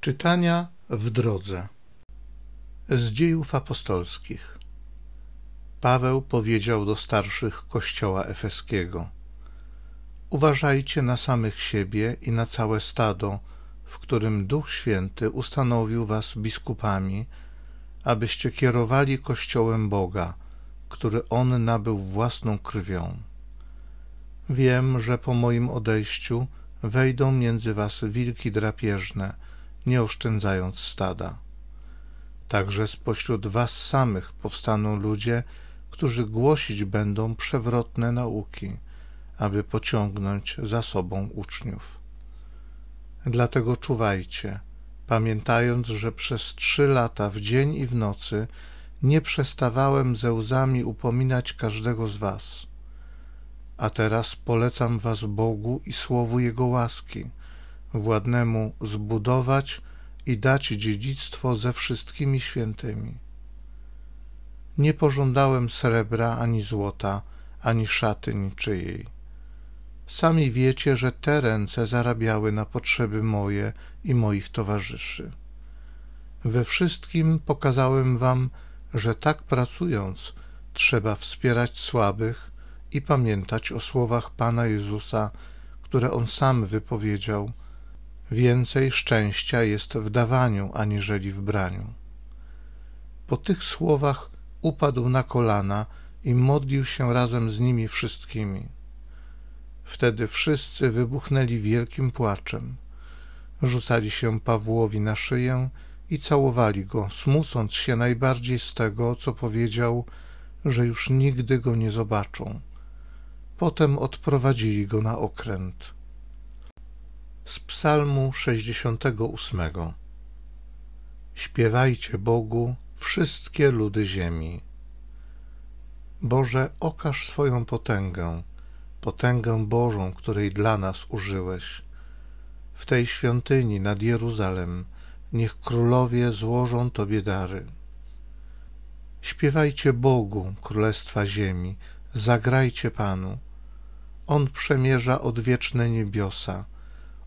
Czytania w drodze z dziejów apostolskich. Paweł powiedział do starszych kościoła efeskiego: Uważajcie na samych siebie i na całe stado, w którym Duch Święty ustanowił was biskupami, abyście kierowali kościołem Boga, który on nabył własną krwią. Wiem, że po moim odejściu wejdą między was wilki drapieżne nie oszczędzając stada. Także spośród was samych powstaną ludzie, którzy głosić będą przewrotne nauki, aby pociągnąć za sobą uczniów. Dlatego czuwajcie, pamiętając, że przez trzy lata w dzień i w nocy nie przestawałem ze łzami upominać każdego z was. A teraz polecam was Bogu i słowu Jego łaski, władnemu zbudować i dać dziedzictwo ze wszystkimi świętymi. Nie pożądałem srebra ani złota, ani szaty niczyjej. Sami wiecie, że te ręce zarabiały na potrzeby moje i moich towarzyszy. We wszystkim pokazałem wam, że tak pracując trzeba wspierać słabych i pamiętać o słowach Pana Jezusa, które On sam wypowiedział – Więcej szczęścia jest w dawaniu, aniżeli w braniu. Po tych słowach upadł na kolana i modlił się razem z nimi wszystkimi. Wtedy wszyscy wybuchnęli wielkim płaczem. Rzucali się Pawłowi na szyję i całowali go, smucąc się najbardziej z tego, co powiedział, że już nigdy go nie zobaczą. Potem odprowadzili go na okręt z Psalmu 68. Śpiewajcie Bogu, wszystkie ludy ziemi. Boże, okaż swoją potęgę, potęgę Bożą, której dla nas użyłeś. W tej świątyni nad Jeruzalem niech królowie złożą Tobie dary. Śpiewajcie Bogu, królestwa ziemi, zagrajcie Panu. On przemierza odwieczne niebiosa,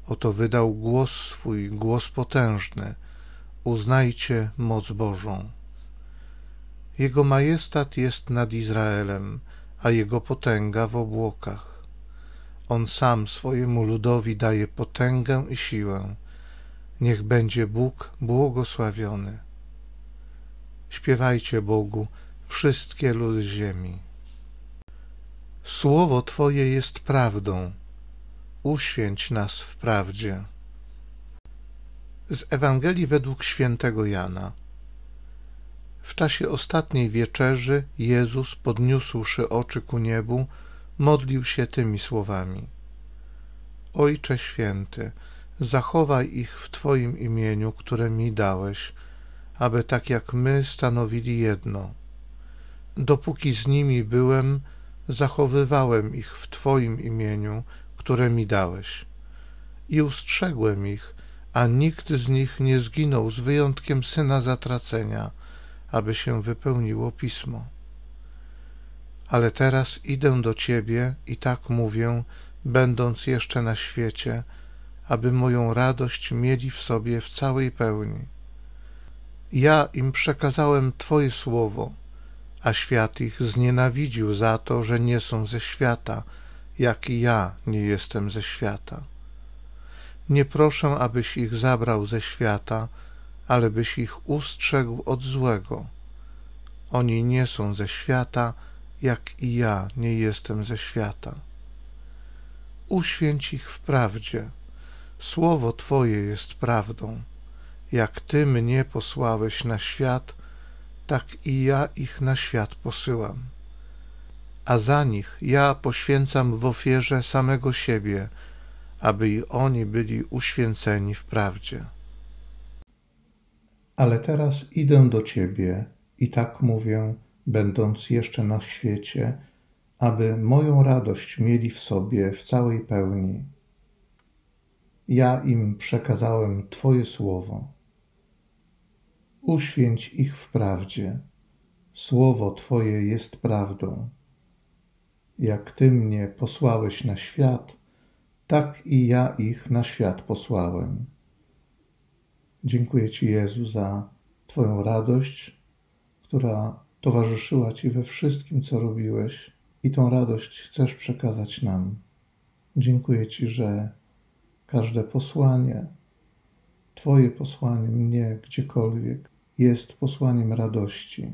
Oto wydał głos swój, głos potężny. Uznajcie moc Bożą. Jego majestat jest nad Izraelem, a jego potęga w obłokach. On sam swojemu ludowi daje potęgę i siłę. Niech będzie Bóg błogosławiony. Śpiewajcie Bogu, wszystkie ludy ziemi. Słowo Twoje jest prawdą uświęć nas w prawdzie. Z Ewangelii według świętego Jana. W czasie ostatniej wieczerzy Jezus, podniósłszy oczy ku niebu, modlił się tymi słowami: Ojcze święty, zachowaj ich w Twoim imieniu, które mi dałeś, aby tak jak my stanowili jedno. Dopóki z nimi byłem, zachowywałem ich w Twoim imieniu, które mi dałeś. I ustrzegłem ich, a nikt z nich nie zginął z wyjątkiem syna zatracenia, aby się wypełniło pismo. Ale teraz idę do Ciebie i tak mówię, będąc jeszcze na świecie, aby moją radość mieli w sobie w całej pełni. Ja im przekazałem Twoje słowo, a świat ich znienawidził za to, że nie są ze świata, jak i ja nie jestem ze świata. Nie proszę, abyś ich zabrał ze świata, ale byś ich ustrzegł od złego. Oni nie są ze świata, jak i ja nie jestem ze świata. Uświęć ich w prawdzie. Słowo Twoje jest prawdą. Jak Ty mnie posłałeś na świat, tak i ja ich na świat posyłam a za nich ja poświęcam w ofierze samego siebie, aby i oni byli uświęceni w prawdzie. Ale teraz idę do Ciebie i tak mówię, będąc jeszcze na świecie, aby moją radość mieli w sobie w całej pełni. Ja im przekazałem Twoje słowo. Uświęć ich w prawdzie. Słowo Twoje jest prawdą. Jak Ty mnie posłałeś na świat, tak i ja ich na świat posłałem. Dziękuję Ci, Jezu, za Twoją radość, która towarzyszyła Ci we wszystkim, co robiłeś, i tą radość chcesz przekazać nam. Dziękuję Ci, że każde posłanie, Twoje posłanie mnie gdziekolwiek jest posłaniem radości.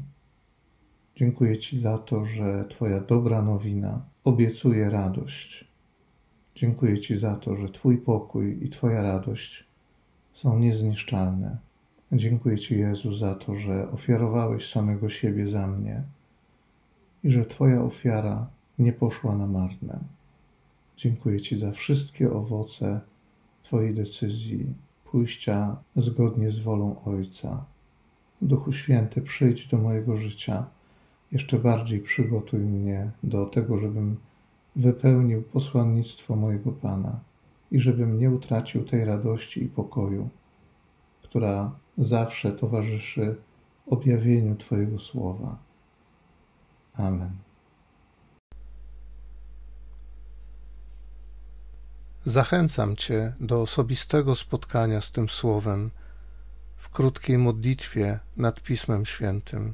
Dziękuję Ci za to, że Twoja dobra nowina obiecuje radość. Dziękuję Ci za to, że Twój pokój i Twoja radość są niezniszczalne. Dziękuję Ci, Jezu, za to, że ofiarowałeś samego siebie za mnie i że Twoja ofiara nie poszła na marne. Dziękuję Ci za wszystkie owoce Twojej decyzji pójścia zgodnie z wolą Ojca. Duchu Święty, przyjdź do mojego życia. Jeszcze bardziej przygotuj mnie do tego, żebym wypełnił posłannictwo mojego Pana i żebym nie utracił tej radości i pokoju, która zawsze towarzyszy objawieniu Twojego słowa. Amen. Zachęcam Cię do osobistego spotkania z tym Słowem w krótkiej modlitwie nad Pismem Świętym.